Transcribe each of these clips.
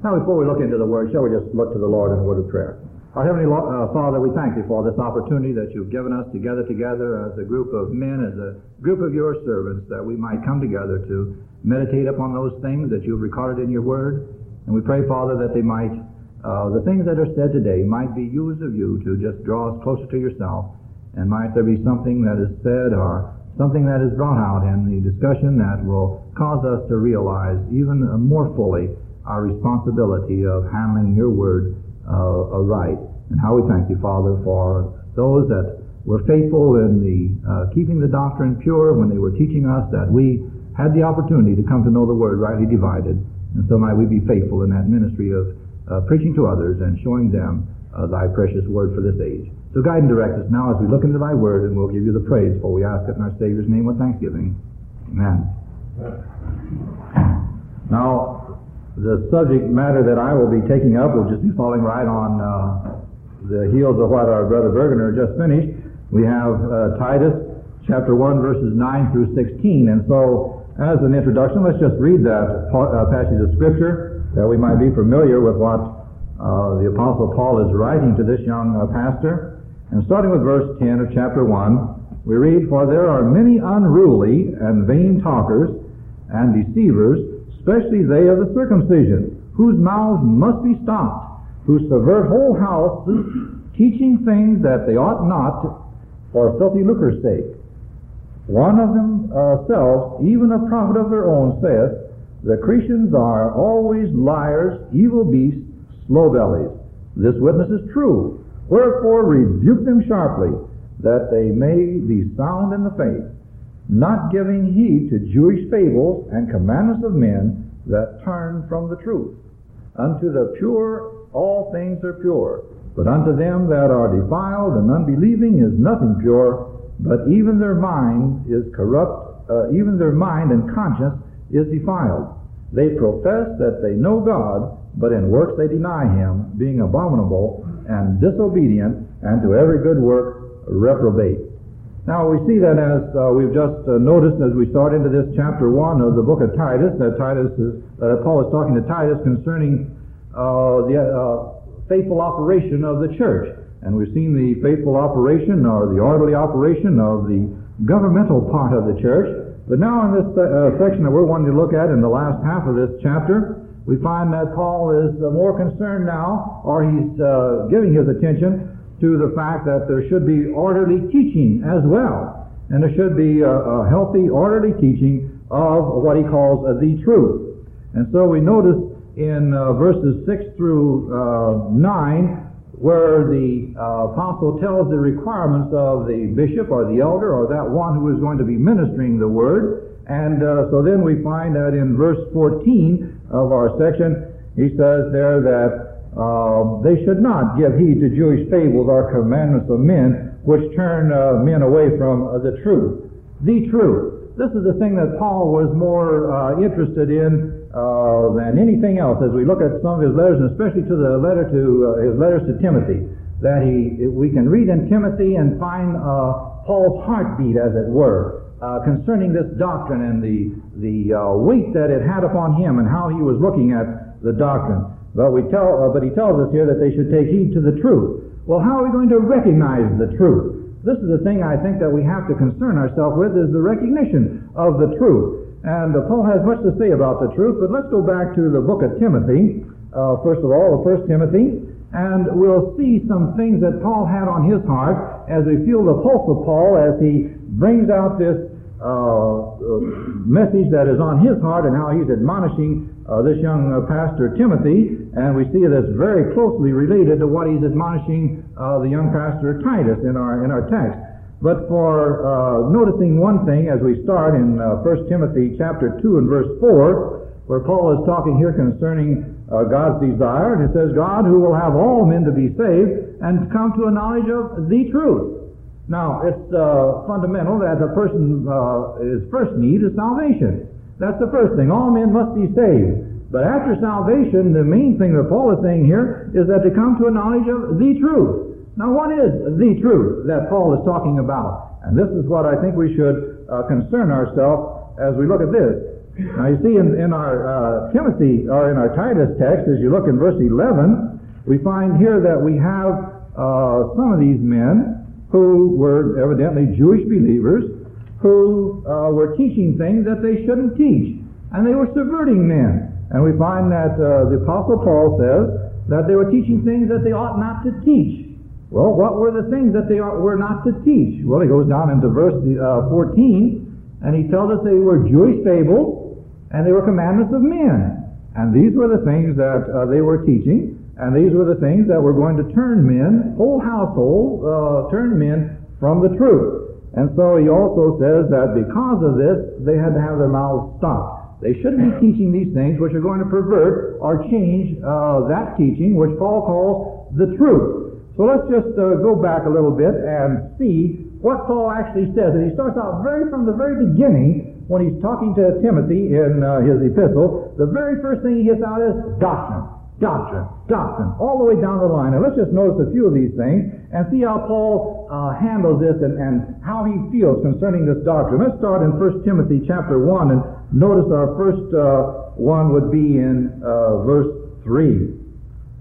Now, before we look into the Word, shall we just look to the Lord in a word of prayer? Our Heavenly uh, Father, we thank you for this opportunity that you've given us to gather together as a group of men, as a group of your servants, that we might come together to meditate upon those things that you've recorded in your Word. And we pray, Father, that they might, uh, the things that are said today might be used of you to just draw us closer to yourself. And might there be something that is said or something that is brought out in the discussion that will cause us to realize even more fully our responsibility of handling your word uh, aright. And how we thank you, Father, for those that were faithful in the uh, keeping the doctrine pure when they were teaching us that we had the opportunity to come to know the word rightly divided. And so might we be faithful in that ministry of uh, preaching to others and showing them uh, thy precious word for this age. So guide and direct us now as we look into thy word and we'll give you the praise for we ask it in our Savior's name with thanksgiving. Amen. Now, the subject matter that I will be taking up will just be falling right on uh, the heels of what our brother Bergener just finished. We have uh, Titus chapter 1 verses 9 through 16. And so, as an introduction, let's just read that uh, passage of scripture that we might be familiar with what uh, the apostle Paul is writing to this young uh, pastor. And starting with verse 10 of chapter 1, we read, For there are many unruly and vain talkers and deceivers, especially they of the circumcision, whose mouths must be stopped, who subvert whole houses, teaching things that they ought not for filthy lucre's sake. One of themselves, uh, even a prophet of their own, saith, The Cretans are always liars, evil beasts, slow bellies. This witness is true. Wherefore rebuke them sharply, that they may be sound in the faith not giving heed to Jewish fables and commandments of men that turn from the truth. Unto the pure all things are pure, but unto them that are defiled and unbelieving is nothing pure, but even their mind is corrupt, uh, even their mind and conscience is defiled. They profess that they know God, but in works they deny him, being abominable and disobedient, and to every good work reprobate. Now we see that as uh, we've just uh, noticed as we start into this chapter one of the book of Titus, that Titus is, uh, Paul is talking to Titus concerning uh, the uh, faithful operation of the church. And we've seen the faithful operation or the orderly operation of the governmental part of the church. But now in this uh, section that we're wanting to look at in the last half of this chapter, we find that Paul is more concerned now, or he's giving his attention to the fact that there should be orderly teaching as well. And there should be a, a healthy, orderly teaching of what he calls the truth. And so we notice in uh, verses 6 through uh, 9 where the uh, apostle tells the requirements of the bishop or the elder or that one who is going to be ministering the word. And uh, so then we find that in verse 14 of our section, he says there that uh, they should not give heed to Jewish fables or commandments of men, which turn uh, men away from uh, the truth. The truth. This is the thing that Paul was more uh, interested in uh, than anything else. As we look at some of his letters, and especially to the letter to his letters to Timothy, that he we can read in Timothy and find Paul's heartbeat, as it were. Concerning this doctrine and the the weight that it had upon him and how he was looking at the doctrine. But we tell, uh, but he tells us here that they should take heed to the truth. Well, how are we going to recognize the truth? This is the thing I think that we have to concern ourselves with is the recognition of the truth. And uh, Paul has much to say about the truth, but let's go back to the book of Timothy, uh, first of all, the First Timothy, and we'll see some things that Paul had on his heart as we feel the pulse of Paul as he brings out this message that is on his heart and how he's admonishing uh, this young uh, pastor Timothy, and we see that's very closely related to what he's admonishing uh, the young pastor Titus in our in our text. But for uh, noticing one thing as we start in uh, 1 Timothy chapter 2 and verse 4, where Paul is talking here concerning God's desire, and it says, God who will have all men to be saved and come to a knowledge of the truth. Now, it's uh, fundamental that a person, uh, first need is salvation. That's the first thing. All men must be saved. But after salvation, the main thing that Paul is saying here is that to come to a knowledge of the truth. Now, what is the truth that Paul is talking about? And this is what I think we should uh, concern ourselves as we look at this. Now you see in, in our uh, Timothy, or in our Titus text, as you look in verse 11, we find here that we have uh, some of these men who were evidently Jewish believers who uh, were teaching things that they shouldn't teach. And they were subverting men. And we find that uh, the Apostle Paul says that they were teaching things that they ought not to teach. Well, what were the things that they ought, were not to teach? Well, he goes down into verse uh, 14, and he tells us they were Jewish fables, and they were commandments of men. And these were the things that uh, they were teaching, and these were the things that were going to turn men, whole household, uh, turn men from the truth. And so he also says that because of this, they had to have their mouths stopped. They shouldn't be teaching these things which are going to pervert or change uh, that teaching which Paul calls the truth. So let's just uh, go back a little bit and see what Paul actually says. And he starts out very from the very beginning when he's talking to Timothy in uh, his epistle. The very first thing he gets out is doctrine, doctrine, doctrine, all the way down the line. And let's just notice a few of these things and see how Paul uh, handles this and, and how he feels concerning this doctrine. Let's start in 1 Timothy chapter 1 and notice our first uh, one would be in uh, verse 3.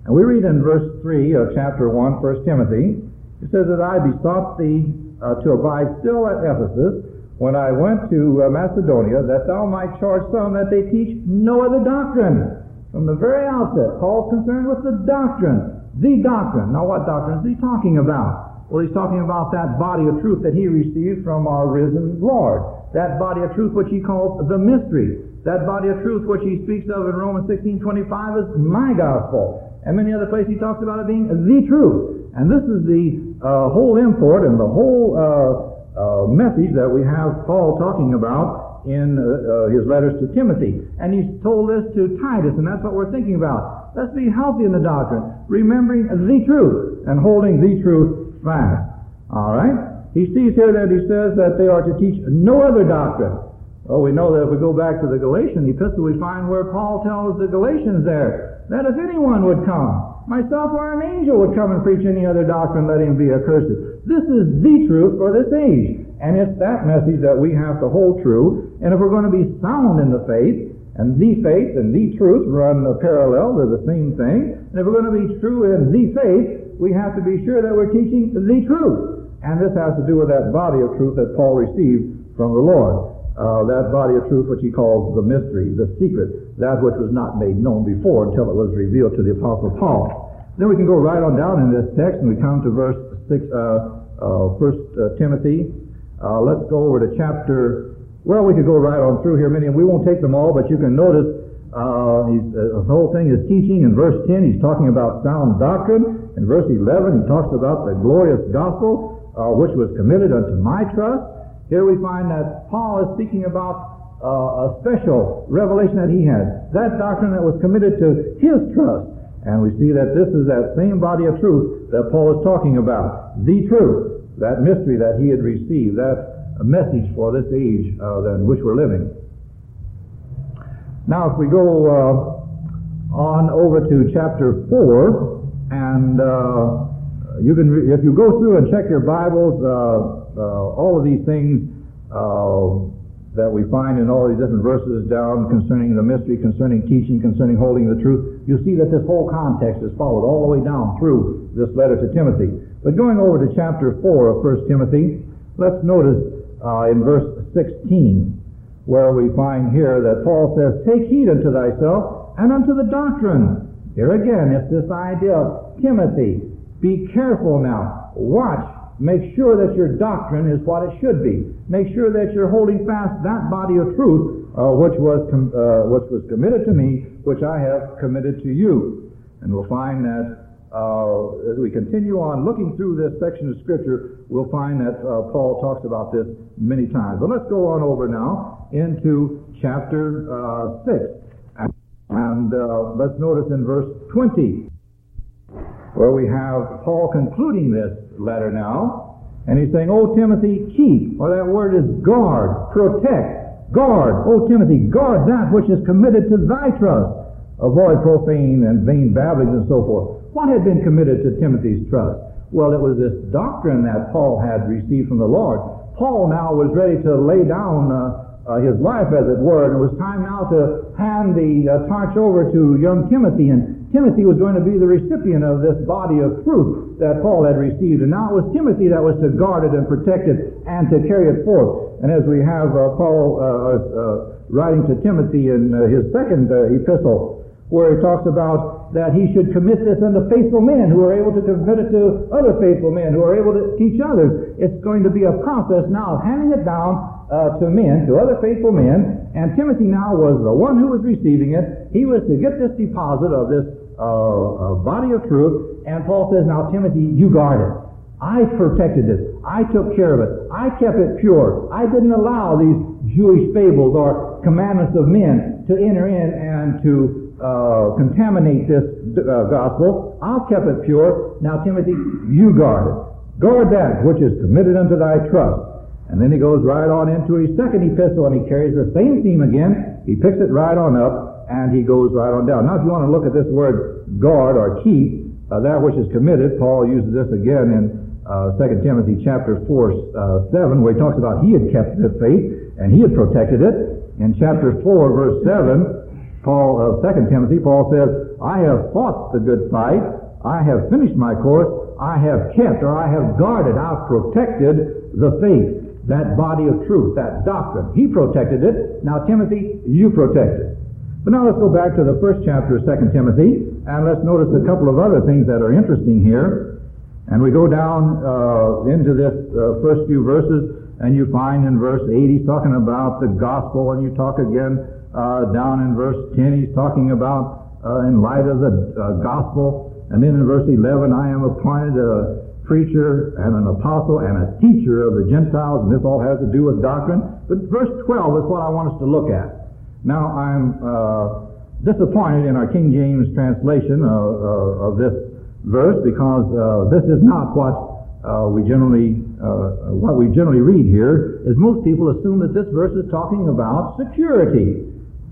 And we read in verse 3 of chapter 1, 1 Timothy, it says that I besought thee uh, to abide still at Ephesus when I went to uh, Macedonia, that thou might charge some that they teach no other doctrine. From the very outset, Paul's concerned with the doctrine, the doctrine. Now, what doctrine is he talking about? Well, he's talking about that body of truth that he received from our risen Lord. That body of truth which he calls the mystery. That body of truth which he speaks of in Romans 16:25 is my gospel. And many other places he talks about it being the truth. And this is the uh, whole import and the whole uh, uh, message that we have Paul talking about in uh, uh, his letters to Timothy. And he's told this to Titus, and that's what we're thinking about. Let's be healthy in the doctrine, remembering the truth and holding the truth fast. All right? He sees here that he says that they are to teach no other doctrine. Well, we know that if we go back to the Galatian epistle, we find where Paul tells the Galatians there that if anyone would come, myself or an angel would come and preach any other doctrine, let him be accursed. This is the truth for this age. And it's that message that we have to hold true. And if we're going to be sound in the faith, and the faith and the truth run parallel, they're the same thing. And if we're going to be true in the faith, we have to be sure that we're teaching the truth. And this has to do with that body of truth that Paul received from the Lord uh, that body of truth which he calls the mystery, the secret, that which was not made known before until it was revealed to the Apostle Paul. Then we can go right on down in this text and we come to verse 6, uh, uh, 1 uh, Timothy. Uh, let's go over to chapter, well, we could go right on through here, many, and we won't take them all, but you can notice uh, the whole thing is teaching. In verse 10, he's talking about sound doctrine. In verse 11, he talks about the glorious gospel, which was committed unto my trust. Here we find that Paul is speaking about uh, a special revelation that he had. That doctrine that was committed to his trust. And we see that this is that same body of truth that Paul is talking about. The truth. That mystery that he had received. That message for this age uh, in which we're living. Now if we go uh, on over to chapter 4 and uh, you can, if you go through and check your Bibles, uh, uh, all of these things uh, that we find in all these different verses down concerning the mystery, concerning teaching, concerning holding the truth, you see that this whole context is followed all the way down through this letter to Timothy. But going over to chapter 4 of 1 Timothy, let's notice uh, in verse 16 where we find here that Paul says, Take heed unto thyself and unto the doctrine. Here again, it's this idea of Timothy. Be careful now. Watch Make sure that your doctrine is what it should be. Make sure that you're holding fast that body of truth uh, which was com- uh, which was committed to me, which I have committed to you. And we'll find that uh, as we continue on looking through this section of Scripture, we'll find that uh, Paul talks about this many times. But let's go on over now into chapter uh, 6. And uh, let's notice in verse 20 where we have Paul concluding this letter now. And he's saying, Oh, Timothy, keep, or that word is guard, protect, guard. Oh, Timothy, guard that which is committed to thy trust. Avoid profane and vain babblings and so forth. What had been committed to Timothy's trust? Well, it was this doctrine that Paul had received from the Lord. Paul now was ready to lay down uh, uh, his life, as it were, and it was time now to hand the uh, torch over to young Timothy, and Timothy was going to be the recipient of this body of truth that Paul had received, and now it was Timothy that was to guard it and protect it and to carry it forth. And as we have uh, Paul uh, uh, writing to Timothy in his second epistle, where he talks about that he should commit this unto faithful men who are able to commit it to other faithful men who are able to teach others. It's going to be a process now of handing it down uh, to men, to other faithful men, and Timothy now was the one who was receiving it. He was to get this deposit of this uh, uh, body of truth, and Paul says, now Timothy, you guard it. I protected it. I took care of it. I kept it pure. I didn't allow these Jewish fables or commandments of men to enter in and to uh, contaminate this uh, gospel. I've kept it pure. Now, Timothy, you guard it. Guard that which is committed unto thy trust. And then he goes right on into his second epistle and he carries the same theme again. He picks it right on up and he goes right on down. Now, if you want to look at this word guard or keep, uh, that which is committed, Paul uses this again in uh, 2 Timothy chapter 4, uh, 7, where he talks about he had kept the faith and he had protected it. In chapter 4, verse 7, Paul of uh, 2 Timothy, Paul says, I have fought the good fight, I have finished my course, I have kept or I have guarded, I've protected the faith, that body of truth, that doctrine. He protected it. Now Timothy, you protect it. But now let's go back to the first chapter of 2 Timothy, and let's notice a couple of other things that are interesting here. And we go down uh, into this uh, first few verses, and you find in verse 8 he's talking about the gospel, and you talk again uh, down in verse 10, he's talking about uh, in light of the uh, gospel. And then in verse 11, I am appointed a preacher and an apostle and a teacher of the Gentiles, and this all has to do with doctrine. But verse 12 is what I want us to look at. Now, I'm uh, disappointed in our King James translation of, uh, of this verse because uh, this is not what uh, we generally uh, what we generally read here is most people assume that this verse is talking about security.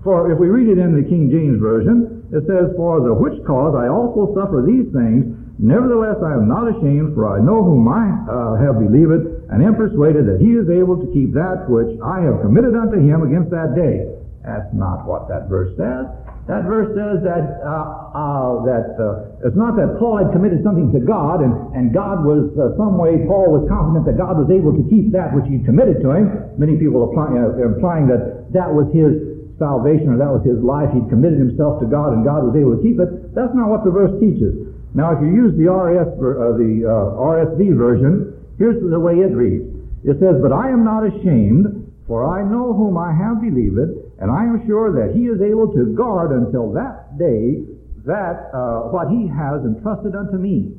For if we read it in the King James Version, it says, For the which cause I also suffer these things, nevertheless I am not ashamed, for I know whom I uh, have believed, and am persuaded that he is able to keep that which I have committed unto him against that day. That's not what that verse says. That verse says that uh, uh, that uh, it's not that Paul had committed something to God, and, and God was uh, some way Paul was confident that God was able to keep that which he committed to him. Many people apply, uh, implying that that was his salvation or that was his life. He'd committed himself to God and God was able to keep it. That's not what the verse teaches. Now, if you use the RS, uh, the uh, RSV version, here's the way it reads. It says, But I am not ashamed, for I know whom I have believed, and I am sure that he is able to guard until that day that uh, what he has entrusted unto me.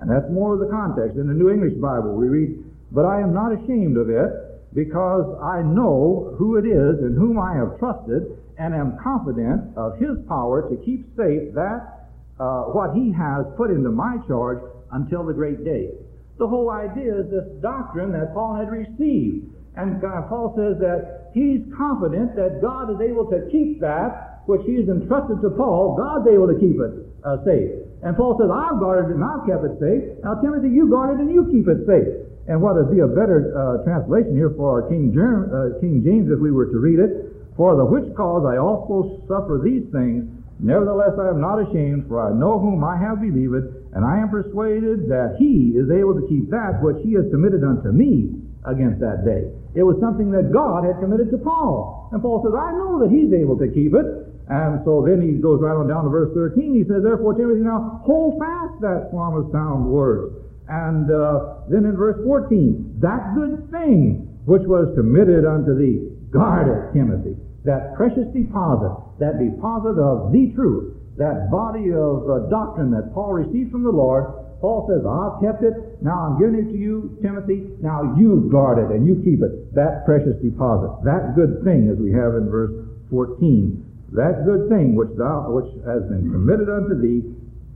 And that's more of the context. In the New English Bible, we read, But I am not ashamed of it, because I know who it is in whom I have trusted and am confident of his power to keep safe that uh, what he has put into my charge until the great day. The whole idea is this doctrine that Paul had received. And Paul says that he's confident that God is able to keep that which he has entrusted to Paul. God's able to keep it uh, safe. And Paul says, I've guarded it and I've kept it safe. Now, Timothy, you guard it and you keep it safe. And what would be a better uh, translation here for King, uh, King James if we were to read it? For the which cause I also suffer these things. Nevertheless, I am not ashamed, for I know whom I have believed, and I am persuaded that he is able to keep that which he has committed unto me against that day. It was something that God had committed to Paul. And Paul says, I know that he's able to keep it. And so then he goes right on down to verse 13. He says, Therefore, Timothy, now hold fast that form of sound words and uh, then in verse 14, that good thing which was committed unto thee, guard it, Timothy. That precious deposit, that deposit of the truth, that body of uh, doctrine that Paul received from the Lord, Paul says, I've kept it, now I'm giving it to you, Timothy, now you guard it and you keep it. That precious deposit, that good thing, as we have in verse 14, that good thing which thou, which has been committed unto thee,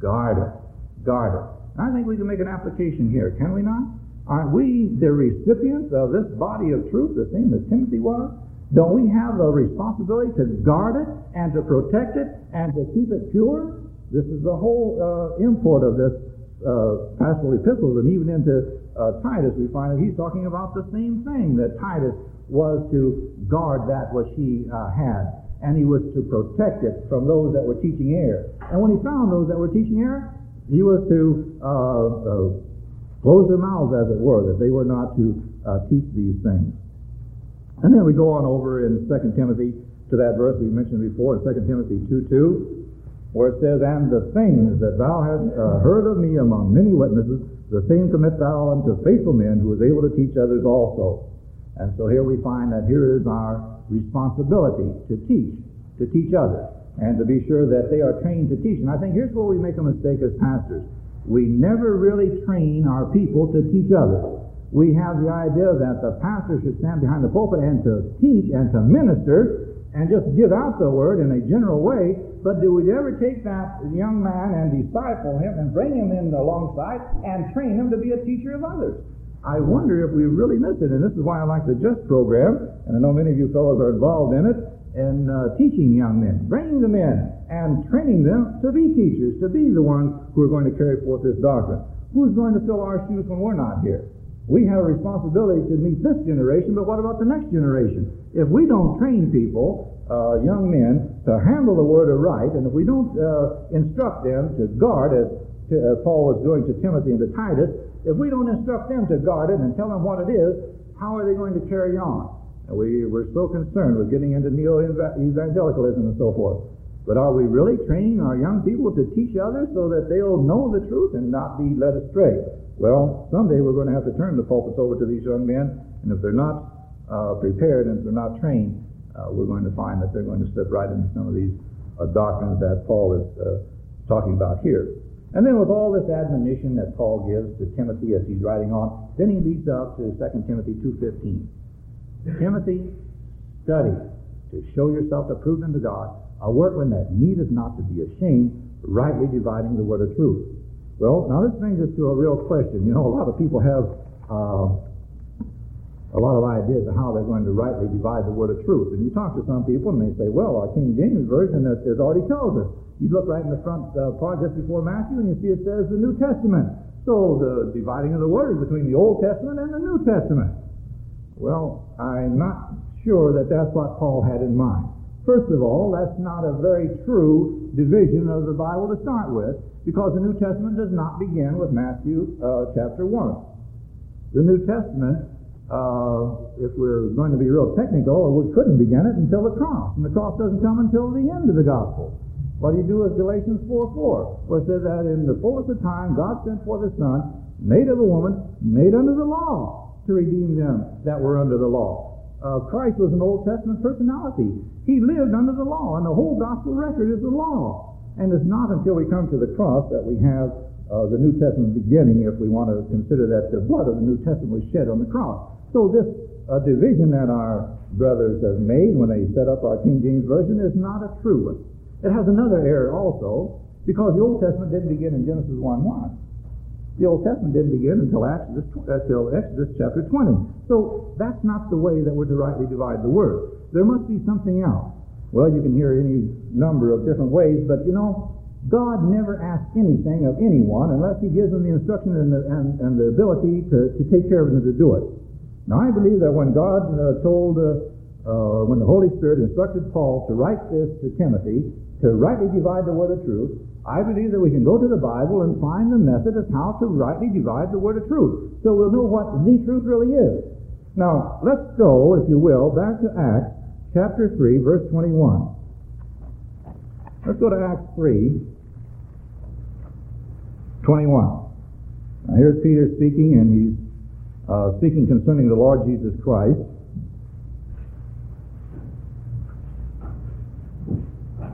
guard it, guard it. I think we can make an application here, can we not? Aren't we the recipients of this body of truth, the same as Timothy was? Don't we have a responsibility to guard it and to protect it and to keep it pure? This is the whole uh, import of this uh, pastoral epistles, and even into uh, Titus, we find that he's talking about the same thing. That Titus was to guard that which he uh, had, and he was to protect it from those that were teaching error. And when he found those that were teaching error, he was to uh, uh, close their mouths, as it were, that they were not to uh, teach these things. And then we go on over in 2 Timothy to that verse we mentioned before, in 2 Timothy 2 2, where it says, And the things that thou hast uh, heard of me among many witnesses, the same commit thou unto faithful men who is able to teach others also. And so here we find that here is our responsibility to teach, to teach others, and to be sure that they are trained to teach. And I think here's where we make a mistake as pastors. We never really train our people to teach others. We have the idea that the pastor should stand behind the pulpit and to teach and to minister, and just give out the word in a general way, but do we ever take that young man and disciple him and bring him in alongside and train him to be a teacher of others? I wonder if we really miss it, and this is why I like the JUST program, and I know many of you fellows are involved in it, in uh, teaching young men, bringing them in and training them to be teachers, to be the ones who are going to carry forth this doctrine. Who's going to fill our shoes when we're not here? We have a responsibility to meet this generation, but what about the next generation? If we don't train people, uh, young men, to handle the word aright, and if we don't uh, instruct them to guard, as, to, as Paul was doing to Timothy and to Titus, if we don't instruct them to guard it and tell them what it is, how are they going to carry on? We, we're so concerned with getting into neo-evangelicalism and so forth. But are we really training our young people to teach others so that they'll know the truth and not be led astray? Well, someday we're going to have to turn the pulpits over to these young men, and if they're not uh, prepared and if they're not trained, uh, we're going to find that they're going to slip right into some of these uh, doctrines that Paul is uh, talking about here. And then with all this admonition that Paul gives to Timothy as he's writing on, then he leads up to 2 Timothy 2.15. Timothy, study to show yourself approved unto God, a workman that needeth not to be ashamed, rightly dividing the word of truth. Well, now this brings us to a real question. You know, a lot of people have uh, a lot of ideas of how they're going to rightly divide the word of truth. And you talk to some people and they say, well, our King James Version it, it already tells us. You look right in the front uh, part just before Matthew and you see it says the New Testament. So the dividing of the word is between the Old Testament and the New Testament. Well, I'm not sure that that's what Paul had in mind. First of all, that's not a very true division of the Bible to start with because the New Testament does not begin with Matthew uh, chapter 1. The New Testament, uh, if we're going to be real technical, we couldn't begin it until the cross. And the cross doesn't come until the end of the gospel. What do you do with Galatians 4 4, where it says that in the fullness of time God sent forth his Son, made of a woman, made under the law, to redeem them that were under the law. Uh, Christ was an Old Testament personality. He lived under the law, and the whole gospel record is the law. And it's not until we come to the cross that we have uh, the New Testament beginning, if we want to consider that the blood of the New Testament was shed on the cross. So this uh, division that our brothers have made when they set up our King James Version is not a true one. It has another error also, because the Old Testament didn't begin in Genesis 1 1. The Old Testament didn't begin until Exodus, until Exodus chapter 20. So that's not the way that we're to rightly divide the Word. There must be something else. Well, you can hear any number of different ways, but you know, God never asks anything of anyone unless He gives them the instruction and the, and, and the ability to, to take care of them to do it. Now, I believe that when God uh, told, uh, uh, when the Holy Spirit instructed Paul to write this to Timothy, to rightly divide the word of truth, I believe that we can go to the Bible and find the method of how to rightly divide the word of truth. So we'll know what the truth really is. Now, let's go, if you will, back to Acts chapter 3, verse 21. Let's go to Acts 3, 21. Now here's Peter speaking, and he's uh, speaking concerning the Lord Jesus Christ.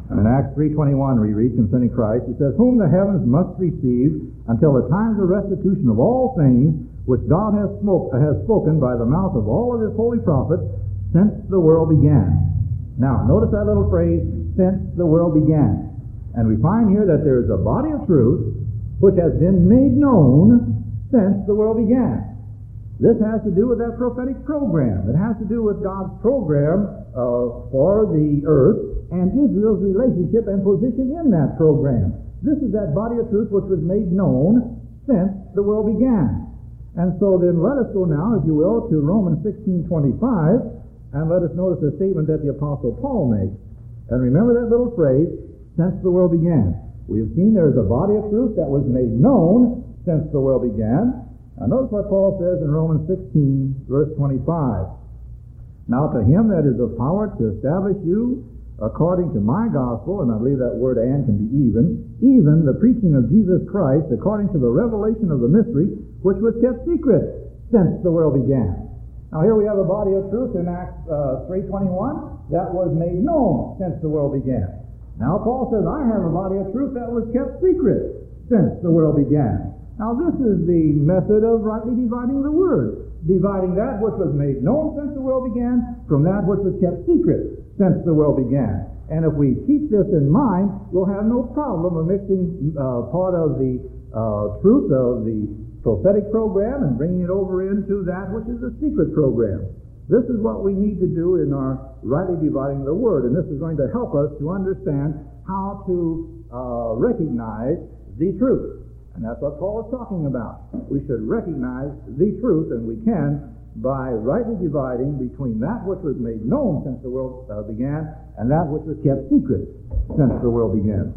And in Acts 3.21 we read concerning Christ, it says, Whom the heavens must receive until the times of restitution of all things which God has, smoke, has spoken by the mouth of all of his holy prophets since the world began. Now, notice that little phrase, since the world began. And we find here that there is a body of truth which has been made known since the world began. This has to do with that prophetic program. It has to do with God's program for the earth and Israel's relationship and position in that program. This is that body of truth which was made known since the world began. And so then let us go now, if you will, to Romans 16.25, And let us notice the statement that the Apostle Paul makes. And remember that little phrase, since the world began. We have seen there is a body of truth that was made known since the world began. Now notice what Paul says in Romans 16, verse 25. Now to him that is of power to establish you according to my gospel, and I believe that word and can be even, even the preaching of Jesus Christ according to the revelation of the mystery, which was kept secret since the world began. Now here we have a body of truth in Acts uh, 3.21 that was made known since the world began. Now Paul says, I have a body of truth that was kept secret since the world began. Now this is the method of rightly dividing the word. Dividing that which was made known since the world began from that which was kept secret since the world began. And if we keep this in mind, we'll have no problem of mixing uh, part of the uh, truth of the prophetic program and bringing it over into that which is the secret program. This is what we need to do in our rightly dividing the word, and this is going to help us to understand how to uh, recognize the truth. And that's what Paul is talking about. We should recognize the truth, and we can by rightly dividing between that which was made known since the world uh, began and that which was kept secret since the world began.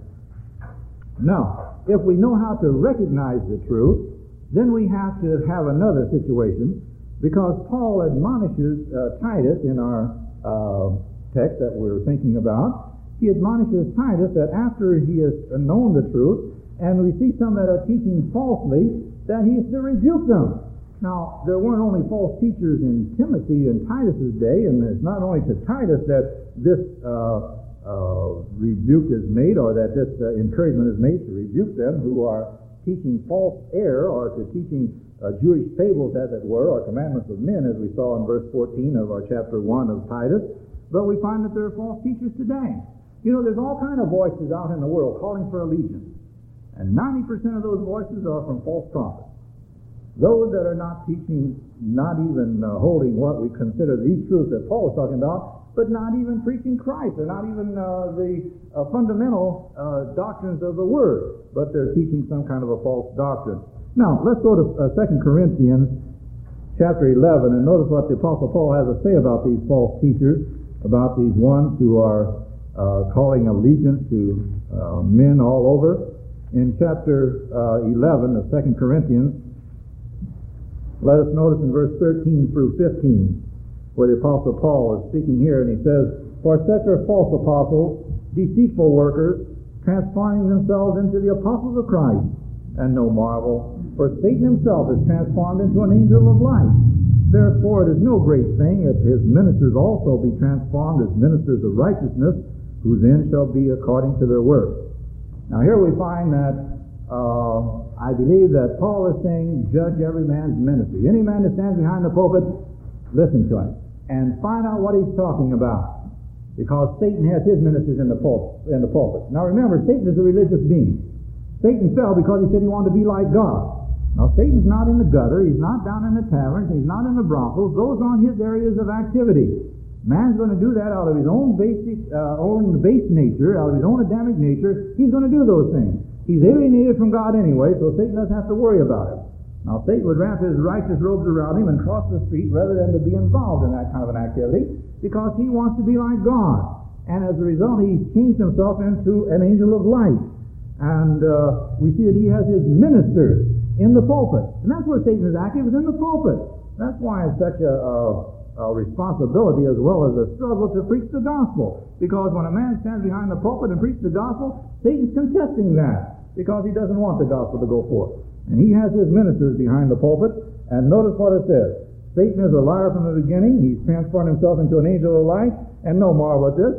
Now, if we know how to recognize the truth, then we have to have another situation because Paul admonishes uh, Titus in our uh, text that we're thinking about. He admonishes Titus that after he has known the truth, and we see some that are teaching falsely, that he is to rebuke them. Now, there weren't only false teachers in Timothy and Titus's day, and it's not only to Titus that this uh, uh, rebuke is made or that this uh, encouragement is made to rebuke them who are teaching false error or to teaching uh, Jewish fables, as it were, or commandments of men, as we saw in verse 14 of our chapter 1 of Titus. But we find that there are false teachers today. You know, there's all kind of voices out in the world calling for allegiance. And 90% of those voices are from false prophets. Those that are not teaching, not even uh, holding what we consider the truth that Paul was talking about, but not even preaching Christ. They're not even uh, the uh, fundamental uh, doctrines of the Word, but they're teaching some kind of a false doctrine. Now, let's go to uh, 2 Corinthians chapter 11 and notice what the Apostle Paul has to say about these false teachers, about these ones who are uh, calling allegiance to men all over. In chapter uh, 11 of 2 Corinthians, let us notice in verse 13 through 15 where the Apostle Paul is speaking here, and he says, For such are false apostles, deceitful workers, transforming themselves into the apostles of Christ. And no marvel, for Satan himself is transformed into an angel of light. Therefore it is no great thing if his ministers also be transformed as ministers of righteousness, whose end shall be according to their work. Now here we find that uh, I believe that Paul is saying, judge every man's ministry. Any man that stands behind the pulpit, listen to him and find out what he's talking about. Because Satan has his ministers in the, pulpit, in the pulpit. Now remember, Satan is a religious being. Satan fell because he said he wanted to be like God. Now Satan's not in the gutter, he's not down in the taverns, he's not in the brothels. Those aren't his areas of activity. Man's going to do that out of his own basic, uh, own base nature, out of his own Adamic nature. He's going to do those things. He's alienated from God anyway, so Satan doesn't have to worry about it. Now, Satan would wrap his righteous robes around him and cross the street rather than to be involved in that kind of an activity because he wants to be like God. And as a result, he's changed himself into an angel of light. And uh, we see that he has his ministers in the pulpit. And that's where Satan is active, is in the pulpit. That's why it's such a, a, a responsibility as well as a struggle to preach the gospel. Because when a man stands behind the pulpit and preaches the gospel, Satan's contesting that because he doesn't want the gospel to go forth. And he has his ministers behind the pulpit. And notice what it says. Satan is a liar from the beginning. He's transformed himself into an angel of light. And no marvel at this.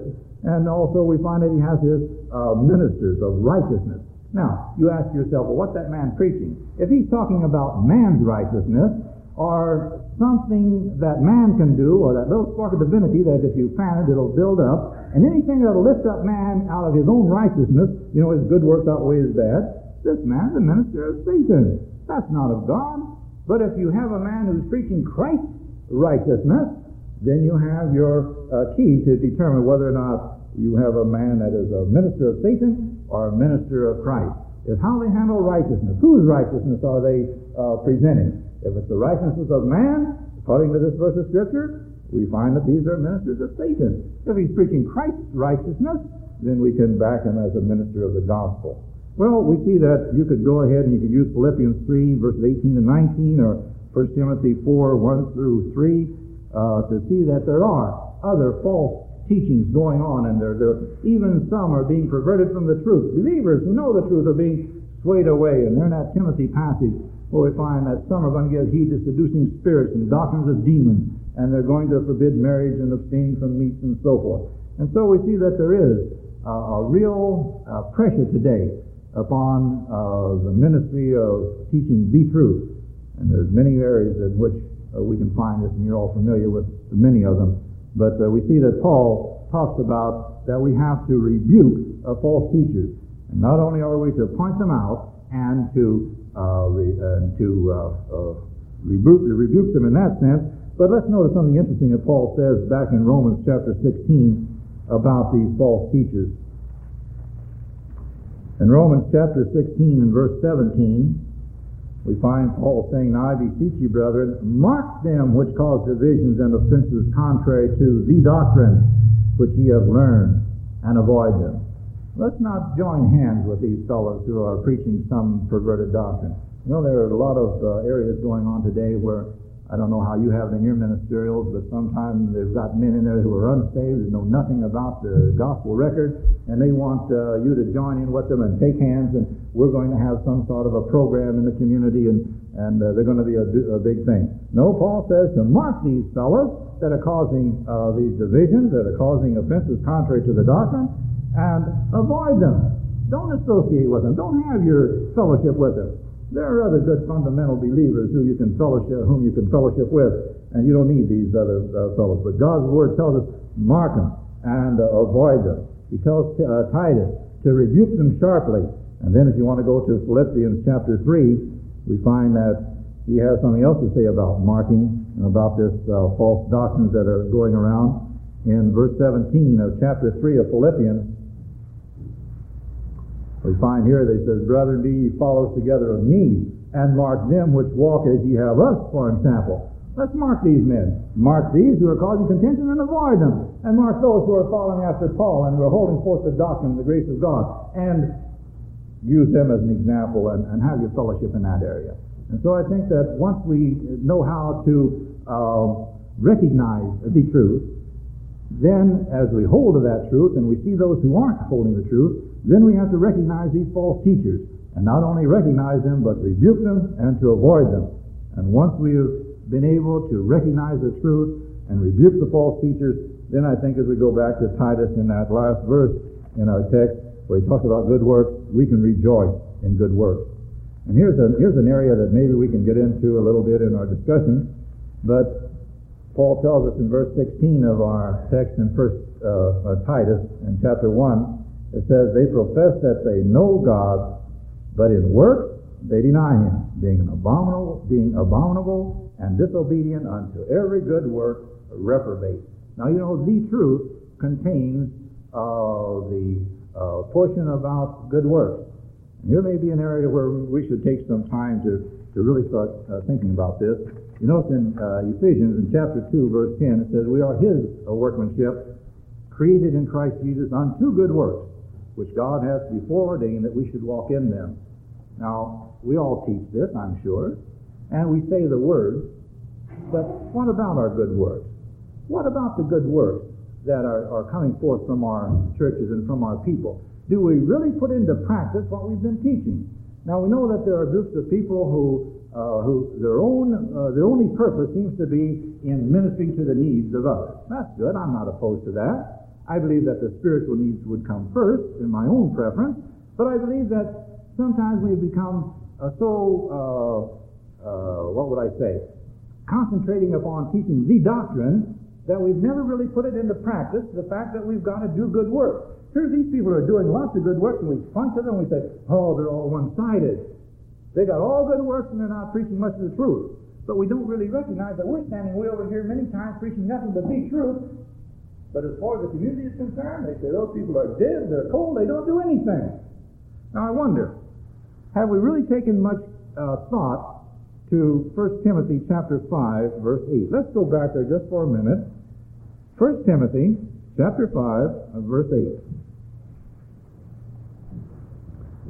And also we find that he has his uh, ministers of righteousness. Now, you ask yourself, well, what's that man preaching? If he's talking about man's righteousness, or something that man can do, or that little spark of divinity that if you fan it, it'll build up, and anything that'll lift up man out of his own righteousness, you know, his good works outweigh his bad, this man's a minister of Satan. That's not of God. But if you have a man who's preaching Christ's righteousness, then you have your uh, key to determine whether or not you have a man that is a minister of Satan or a minister of Christ. Is how they handle righteousness. Whose righteousness are they uh, presenting? If it's the righteousness of man, according to this verse of Scripture, we find that these are ministers of Satan. If he's preaching Christ's righteousness, then we can back him as a minister of the gospel. Well, we see that you could go ahead and you could use Philippians 3, verses 18 and 19, or 1 Timothy 4, 1 through 3, uh, to see that there are other false teachings going on, and there, there, even some are being perverted from the truth. Believers who know the truth are being swayed away, and there in that Timothy passage where we find that some are going to give heed to seducing spirits and doctrines of demons, and they're going to forbid marriage and abstain from meats and so forth. And so we see that there is uh, a real uh, pressure today upon uh, the ministry of teaching the truth. And there's many areas in which uh, we can find this, and you're all familiar with many of them. But uh, we see that Paul talks about that we have to rebuke false teachers. And not only are we to point them out and to, re, and to uh, uh, rebuke, rebuke them in that sense, but let's notice something interesting that Paul says back in Romans chapter 16 about these false teachers. In Romans chapter 16 and verse 17, we find Paul saying, Now I beseech you, brethren, mark them which cause divisions and offenses contrary to the doctrine which ye have learned, and avoid them. Let's not join hands with these fellows who are preaching some perverted doctrine. You know, there are a lot of uh, areas going on today where I don't know how you have it in your ministerials, but sometimes they've got men in there who are unsaved, and know nothing about the gospel record, and they want uh, you to join in with them and take hands, and we're going to have some sort of a program in the community, and, and uh, they're going to be a, a, big thing. No, Paul says to mark these fellows that are causing uh, these divisions, that are causing offenses contrary to the doctrine, and avoid them. Don't associate with them. Don't have your fellowship with them. There are other good fundamental believers who you can fellowship, whom you can fellowship with, and you don't need these other uh, fellows. But God's word tells us, mark them and uh, avoid them. He tells uh, Titus to rebuke them sharply. And then if you want to go to Philippians chapter 3, we find that he has something else to say about marking and about this uh, false doctrines that are going around. In verse 17 of chapter 3 of Philippians, we find here he says, Brethren, be ye followers together of me, and mark them which walk as ye have us for example. Let's mark these men. Mark these who are causing contention and avoid them. And mark those who are following after Paul and who are holding forth the doctrine and the grace of God. And use them as an example and, and have your fellowship in that area. And so I think that once we know how to uh, recognize the truth, then as we hold to that truth and we see those who aren't holding the truth, then we have to recognize these false teachers, and not only recognize them, but rebuke them and to avoid them. And once we have been able to recognize the truth and rebuke the false teachers, then I think as we go back to Titus in that last verse in our text, where he talks about good works, we can rejoice in good works. And here's, a, here's an area that maybe we can get into a little bit in our discussion, but Paul tells us in verse 16 of our text in First uh, uh, Titus in chapter 1 it says, they profess that they know God, but in works they deny him, being an abominable, being abominable and disobedient unto every good work, reprobate. Now you know the truth contains uh, the uh, portion about good works. Here may be an area where we should take some time to, to really start uh, thinking about this. You notice in uh, Ephesians in chapter 2, verse 10, it says, We are his workmanship, created in Christ Jesus unto good works, which God has before ordained that we should walk in them. Now, we all teach this, I'm sure, and we say the word, but what about our good works? What about the good works that are, are coming forth from our churches and from our people? Do we really put into practice what we've been teaching? Now, we know that there are groups of people who, uh, who their, own, uh, their only purpose seems to be in ministering to the needs of others. That's good. I'm not opposed to that. I believe that the spiritual needs would come first in my own preference, but I believe that sometimes we have become uh, so, uh, uh, what would I say, concentrating upon teaching the doctrine that we've never really put it into practice, the fact that we've got to do good work. Here these people are doing lots of good work, and we point to them and we say, oh, they're all one-sided. They got all good works and they're not preaching much of the truth. But we don't really recognize that we're standing way over here many times preaching nothing but the truth, but as far as the community is concerned, they say those people are dead, they're cold, they don't do anything. Now I wonder, have we really taken much uh, thought to 1 Timothy chapter 5, verse 8? Let's go back there just for a minute 1 Timothy chapter 5 verse 8.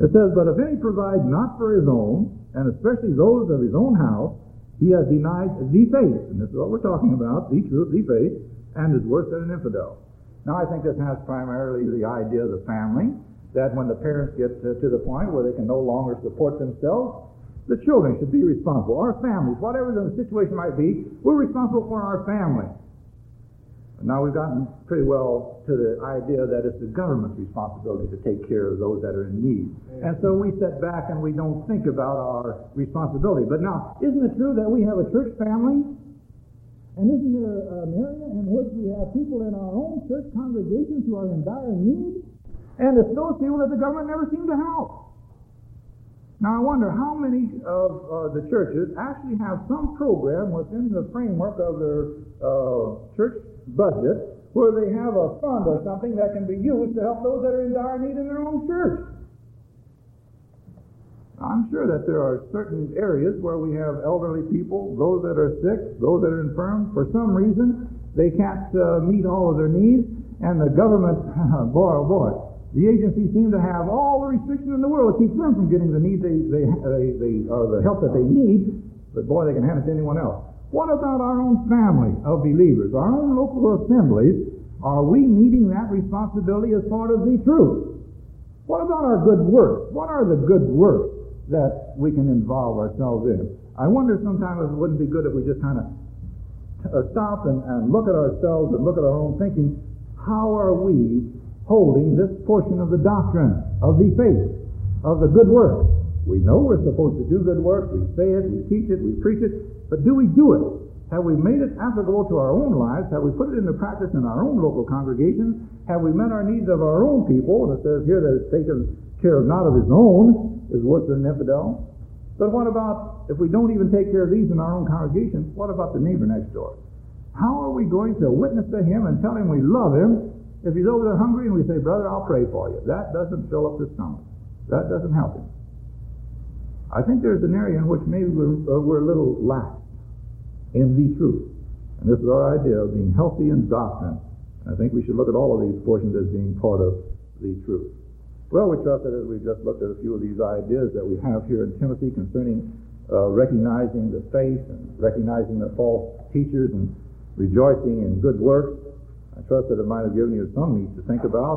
It says, But if any provide not for his own, and especially those of his own house, he has denied the faith. And this is what we're talking about, the truth, the faith, and is worse than an infidel. Now, I think this has primarily the idea of the family, that when the parents get to, to the point where they can no longer support themselves, the children should be responsible. Our families, whatever the situation might be, we're responsible for our family. Now we've gotten pretty well to the idea that it's the government's responsibility to take care of those that are in need. And so we sit back and we don't think about our responsibility. But now, isn't it true that we have a church family? And isn't there an area in which we have people in our own church congregations who are in dire need? And it's those people that the government never seemed to help. Now I wonder how many of uh, the churches actually have some program within the framework of their uh, church budget where they have a fund or something that can be used to help those that are in dire need in their own church. I'm sure that there are certain areas where we have elderly people, those that are sick, those that are infirm. For some reason, they can't uh, meet all of their needs, and the government, boy, oh boy, the agencies seem to have all the restrictions in the world to keep them from getting the need they, they, they, they or the help that they need. But boy, they can hand it to anyone else. What about our own family of believers, our own local assemblies? Are we meeting that responsibility as part of the truth? What about our good works? What are the good works that we can involve ourselves in? I wonder sometimes it wouldn't be good if we just kind of uh, stop and, and look at ourselves and look at our own thinking. How are we holding this portion of the doctrine of the faith, of the good work? We know we're supposed to do good work. We say it, we teach it, we preach it. But do we do it? Have we made it applicable to our own lives? Have we put it into practice in our own local congregations? Have we met our needs of our own people? And it says here that it's taken care of not of his own is worse than an infidel. But what about if we don't even take care of these in our own congregation? What about the neighbor next door? How are we going to witness to him and tell him we love him if he's over there hungry and we say, Brother, I'll pray for you? That doesn't fill up his stomach. That doesn't help him. I think there's an area in which maybe we're, uh, we're a little lax in the truth. And this is our idea of being healthy in doctrine. I think we should look at all of these portions as being part of the truth. Well, we trust that as we've just looked at a few of these ideas that we have here in Timothy concerning uh, recognizing the faith and recognizing the false teachers and rejoicing in good works, I trust that it might have given you some meat to think about.